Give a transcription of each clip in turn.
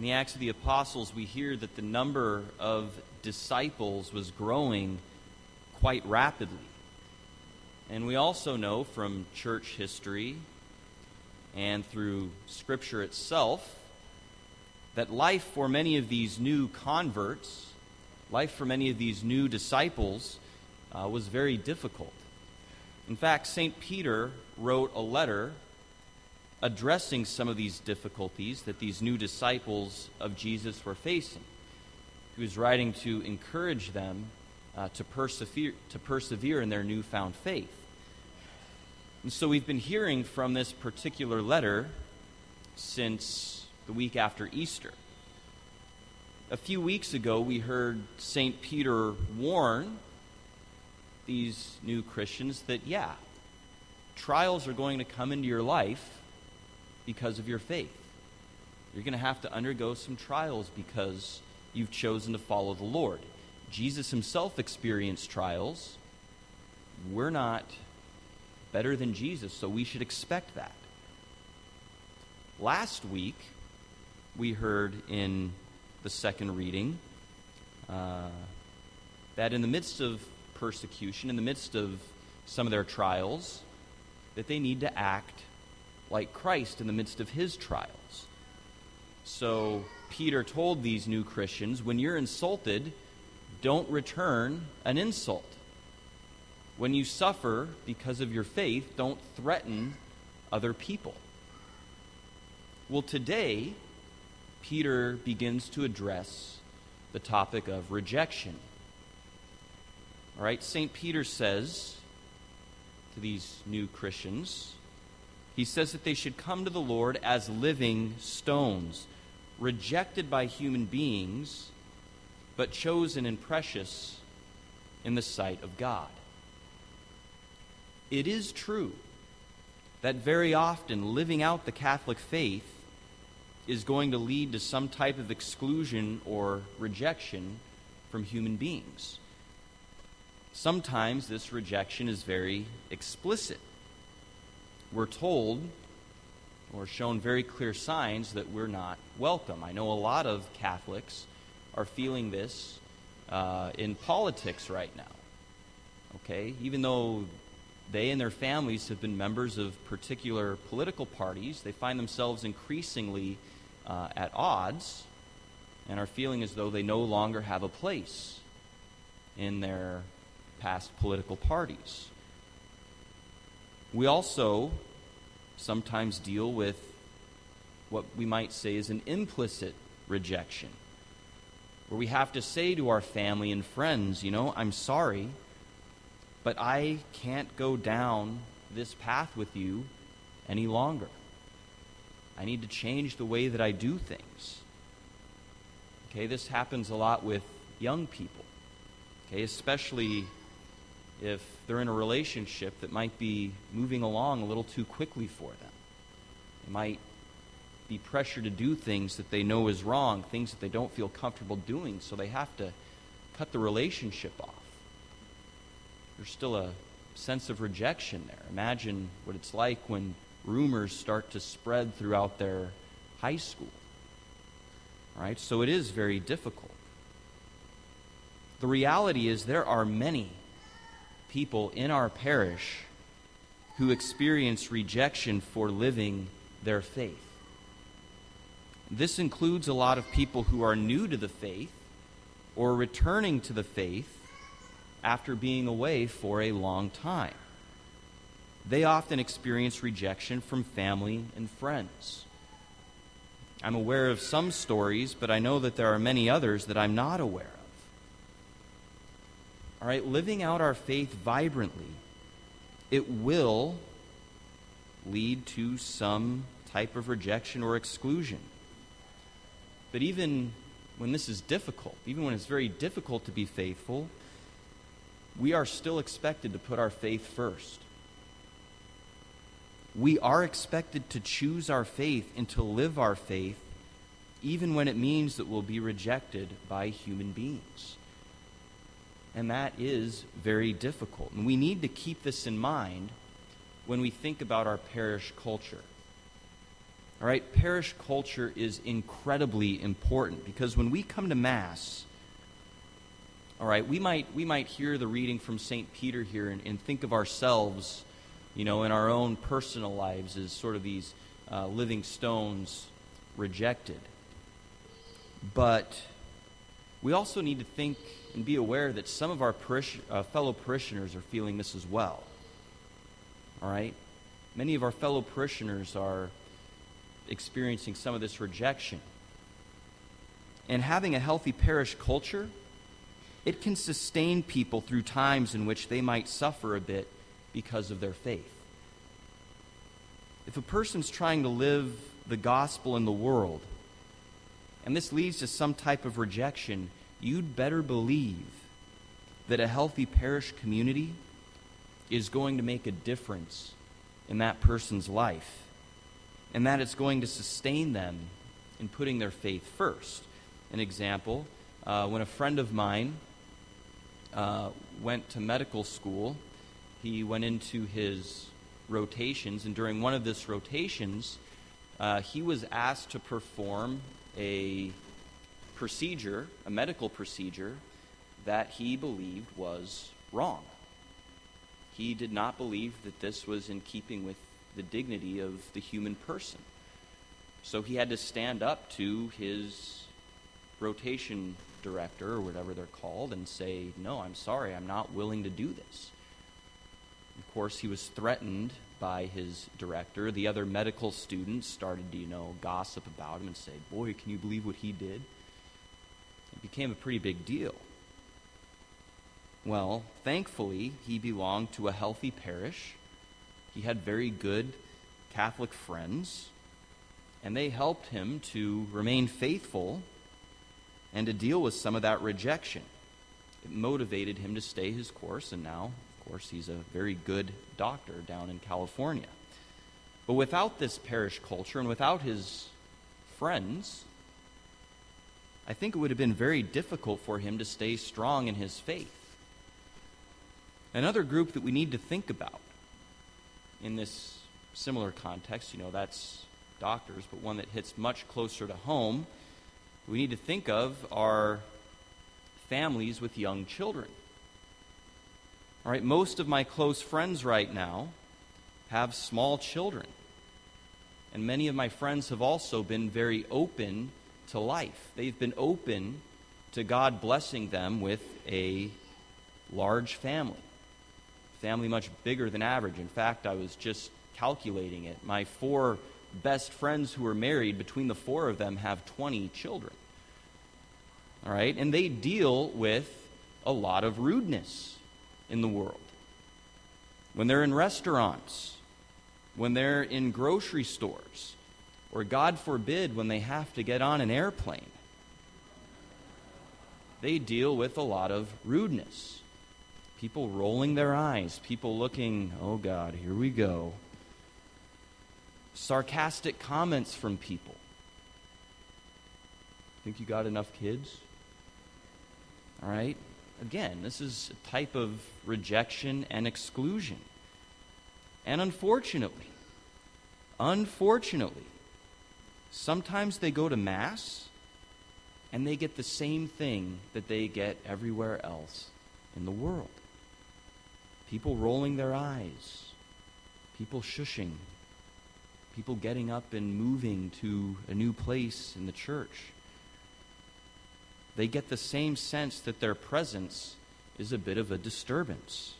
In the Acts of the Apostles, we hear that the number of disciples was growing quite rapidly. And we also know from church history and through Scripture itself that life for many of these new converts, life for many of these new disciples, uh, was very difficult. In fact, St. Peter wrote a letter addressing some of these difficulties that these new disciples of Jesus were facing. He was writing to encourage them uh, to, persevere, to persevere in their newfound faith. And so we've been hearing from this particular letter since the week after Easter. A few weeks ago, we heard St. Peter warn these new Christians that, yeah, trials are going to come into your life because of your faith. You're going to have to undergo some trials because you've chosen to follow the Lord. Jesus himself experienced trials. We're not better than Jesus, so we should expect that. Last week, we heard in the second reading uh, that in the midst of persecution, in the midst of some of their trials, that they need to act like Christ in the midst of his trials. So Peter told these new Christians when you're insulted, don't return an insult. When you suffer because of your faith, don't threaten other people. Well, today, Peter begins to address the topic of rejection. All right, St. Peter says to these new Christians, he says that they should come to the Lord as living stones, rejected by human beings, but chosen and precious in the sight of God. It is true that very often living out the Catholic faith is going to lead to some type of exclusion or rejection from human beings. Sometimes this rejection is very explicit we're told or shown very clear signs that we're not welcome. I know a lot of Catholics are feeling this uh, in politics right now. Okay? Even though they and their families have been members of particular political parties, they find themselves increasingly uh, at odds and are feeling as though they no longer have a place in their past political parties. We also sometimes deal with what we might say is an implicit rejection, where we have to say to our family and friends, you know, I'm sorry, but I can't go down this path with you any longer. I need to change the way that I do things. Okay, this happens a lot with young people. Okay, especially if they're in a relationship that might be moving along a little too quickly for them. They might be pressured to do things that they know is wrong, things that they don't feel comfortable doing, so they have to cut the relationship off. There's still a sense of rejection there. Imagine what it's like when rumors start to spread throughout their high school. All right? So it is very difficult. The reality is there are many people in our parish who experience rejection for living their faith. This includes a lot of people who are new to the faith or returning to the faith after being away for a long time. They often experience rejection from family and friends. I'm aware of some stories, but I know that there are many others that I'm not aware of. All right, living out our faith vibrantly, it will lead to some type of rejection or exclusion. But even when this is difficult, even when it's very difficult to be faithful, we are still expected to put our faith first. We are expected to choose our faith and to live our faith, even when it means that we'll be rejected by human beings. And that is very difficult. And we need to keep this in mind when we think about our parish culture. All right, parish culture is incredibly important because when we come to Mass, all right, we might, we might hear the reading from St. Peter here and, and think of ourselves, you know, in our own personal lives as sort of these uh, living stones rejected. But we also need to think and be aware that some of our parish, uh, fellow parishioners are feeling this as well. All right? Many of our fellow parishioners are experiencing some of this rejection. And having a healthy parish culture, it can sustain people through times in which they might suffer a bit because of their faith. If a person's trying to live the gospel in the world, and this leads to some type of rejection, you'd better believe that a healthy parish community is going to make a difference in that person's life and that it's going to sustain them in putting their faith first. An example uh, when a friend of mine uh, went to medical school, he went into his rotations, and during one of these rotations, uh, he was asked to perform a procedure, a medical procedure, that he believed was wrong. He did not believe that this was in keeping with the dignity of the human person. So he had to stand up to his rotation director, or whatever they're called, and say, No, I'm sorry, I'm not willing to do this. Of course, he was threatened by his director. The other medical students started to, you know, gossip about him and say, Boy, can you believe what he did? It became a pretty big deal. Well, thankfully, he belonged to a healthy parish. He had very good Catholic friends, and they helped him to remain faithful and to deal with some of that rejection. It motivated him to stay his course, and now, of course, he's a very good doctor down in California. But without this parish culture and without his friends, I think it would have been very difficult for him to stay strong in his faith. Another group that we need to think about in this similar context, you know, that's doctors, but one that hits much closer to home, we need to think of are families with young children. All right, most of my close friends right now have small children. And many of my friends have also been very open to life. They've been open to God blessing them with a large family. Family much bigger than average. In fact, I was just calculating it. My four best friends who are married, between the four of them, have 20 children. All right? And they deal with a lot of rudeness in the world. When they're in restaurants, when they're in grocery stores, or God forbid, when they have to get on an airplane. They deal with a lot of rudeness. People rolling their eyes, people looking, oh God, here we go. Sarcastic comments from people. Think you got enough kids? All right? Again, this is a type of rejection and exclusion. And unfortunately, unfortunately, sometimes they go to Mass and they get the same thing that they get everywhere else in the world people rolling their eyes, people shushing, people getting up and moving to a new place in the church they get the same sense that their presence is a bit of a disturbance.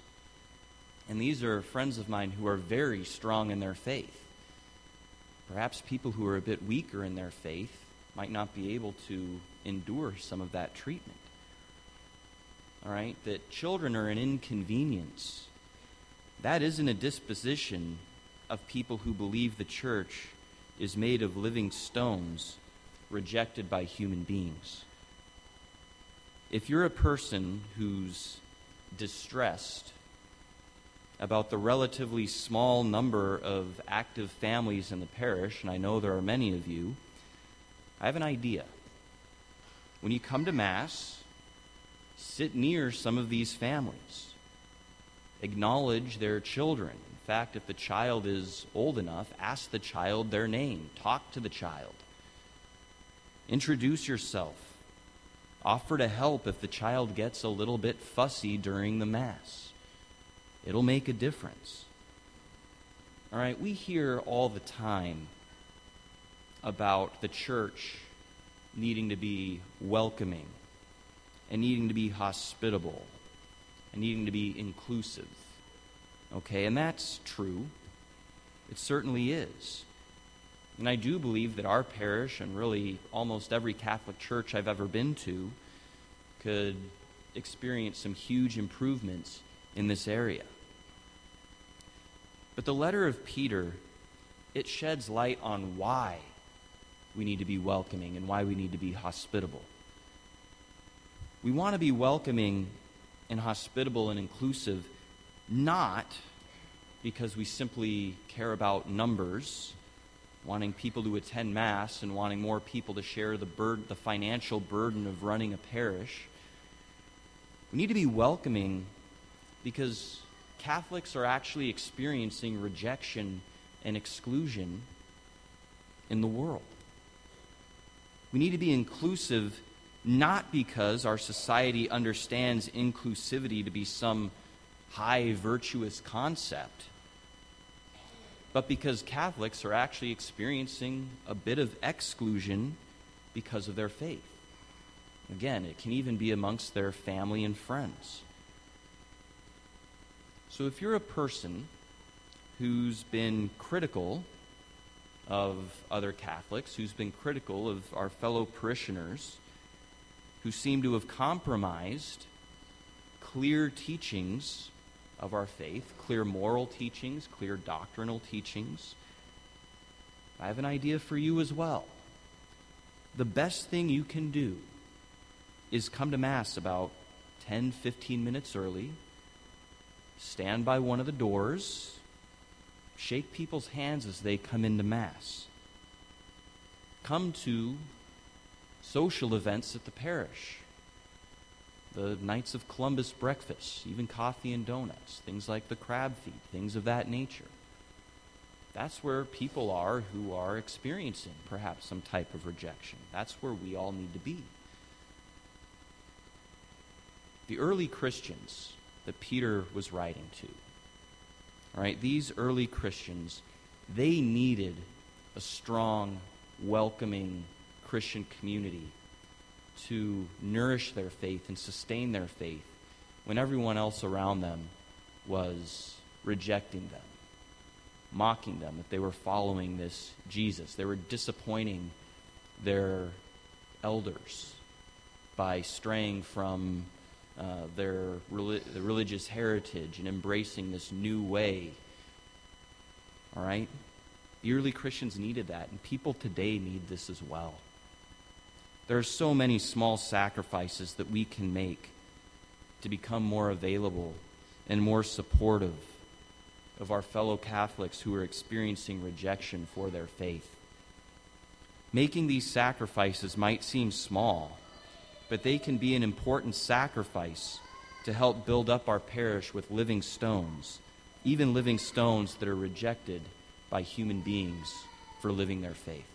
And these are friends of mine who are very strong in their faith. Perhaps people who are a bit weaker in their faith might not be able to endure some of that treatment. All right? That children are an inconvenience. That isn't a disposition of people who believe the church is made of living stones rejected by human beings if you're a person who's distressed about the relatively small number of active families in the parish, and I know there are many of you, I have an idea. When you come to Mass, sit near some of these families. Acknowledge their children. In fact, if the child is old enough, ask the child their name, talk to the child, introduce yourself, offer to help if the child gets a little bit fussy during the Mass. It'll make a difference. All right, we hear all the time about the church needing to be welcoming and needing to be hospitable and needing to be inclusive. Okay, and that's true. It certainly is. And I do believe that our parish and really almost every Catholic church I've ever been to could experience some huge improvements in this area. But the letter of Peter, it sheds light on why we need to be welcoming and why we need to be hospitable. We want to be welcoming and hospitable and inclusive not because we simply care about numbers, wanting people to attend Mass and wanting more people to share the, burden, the financial burden of running a parish. We need to be welcoming because Catholics are actually experiencing rejection and exclusion in the world. We need to be inclusive not because our society understands inclusivity to be some high virtuous concept, but because Catholics are actually experiencing a bit of exclusion because of their faith. Again, it can even be amongst their family and friends. So if you're a person who's been critical of other Catholics, who's been critical of our fellow parishioners, who seem to have compromised clear teachings of our faith, clear moral teachings, clear doctrinal teachings. I have an idea for you as well. The best thing you can do is come to Mass about 10, 15 minutes early, stand by one of the doors, shake people's hands as they come into Mass. Come to social events at the parish the Knights of Columbus breakfast, even coffee and donuts, things like the crab feed, things of that nature. That's where people are who are experiencing perhaps some type of rejection. That's where we all need to be. The early Christians that Peter was writing to, right, these early Christians, they needed a strong, welcoming Christian community to nourish their faith and sustain their faith when everyone else around them was rejecting them, mocking them, that they were following this Jesus. They were disappointing their elders by straying from uh, their religious heritage and embracing this new way. All right? Early Christians needed that, and people today need this as well. There are so many small sacrifices that we can make to become more available and more supportive of our fellow Catholics who are experiencing rejection for their faith. Making these sacrifices might seem small, but they can be an important sacrifice to help build up our parish with living stones, even living stones that are rejected by human beings for living their faith.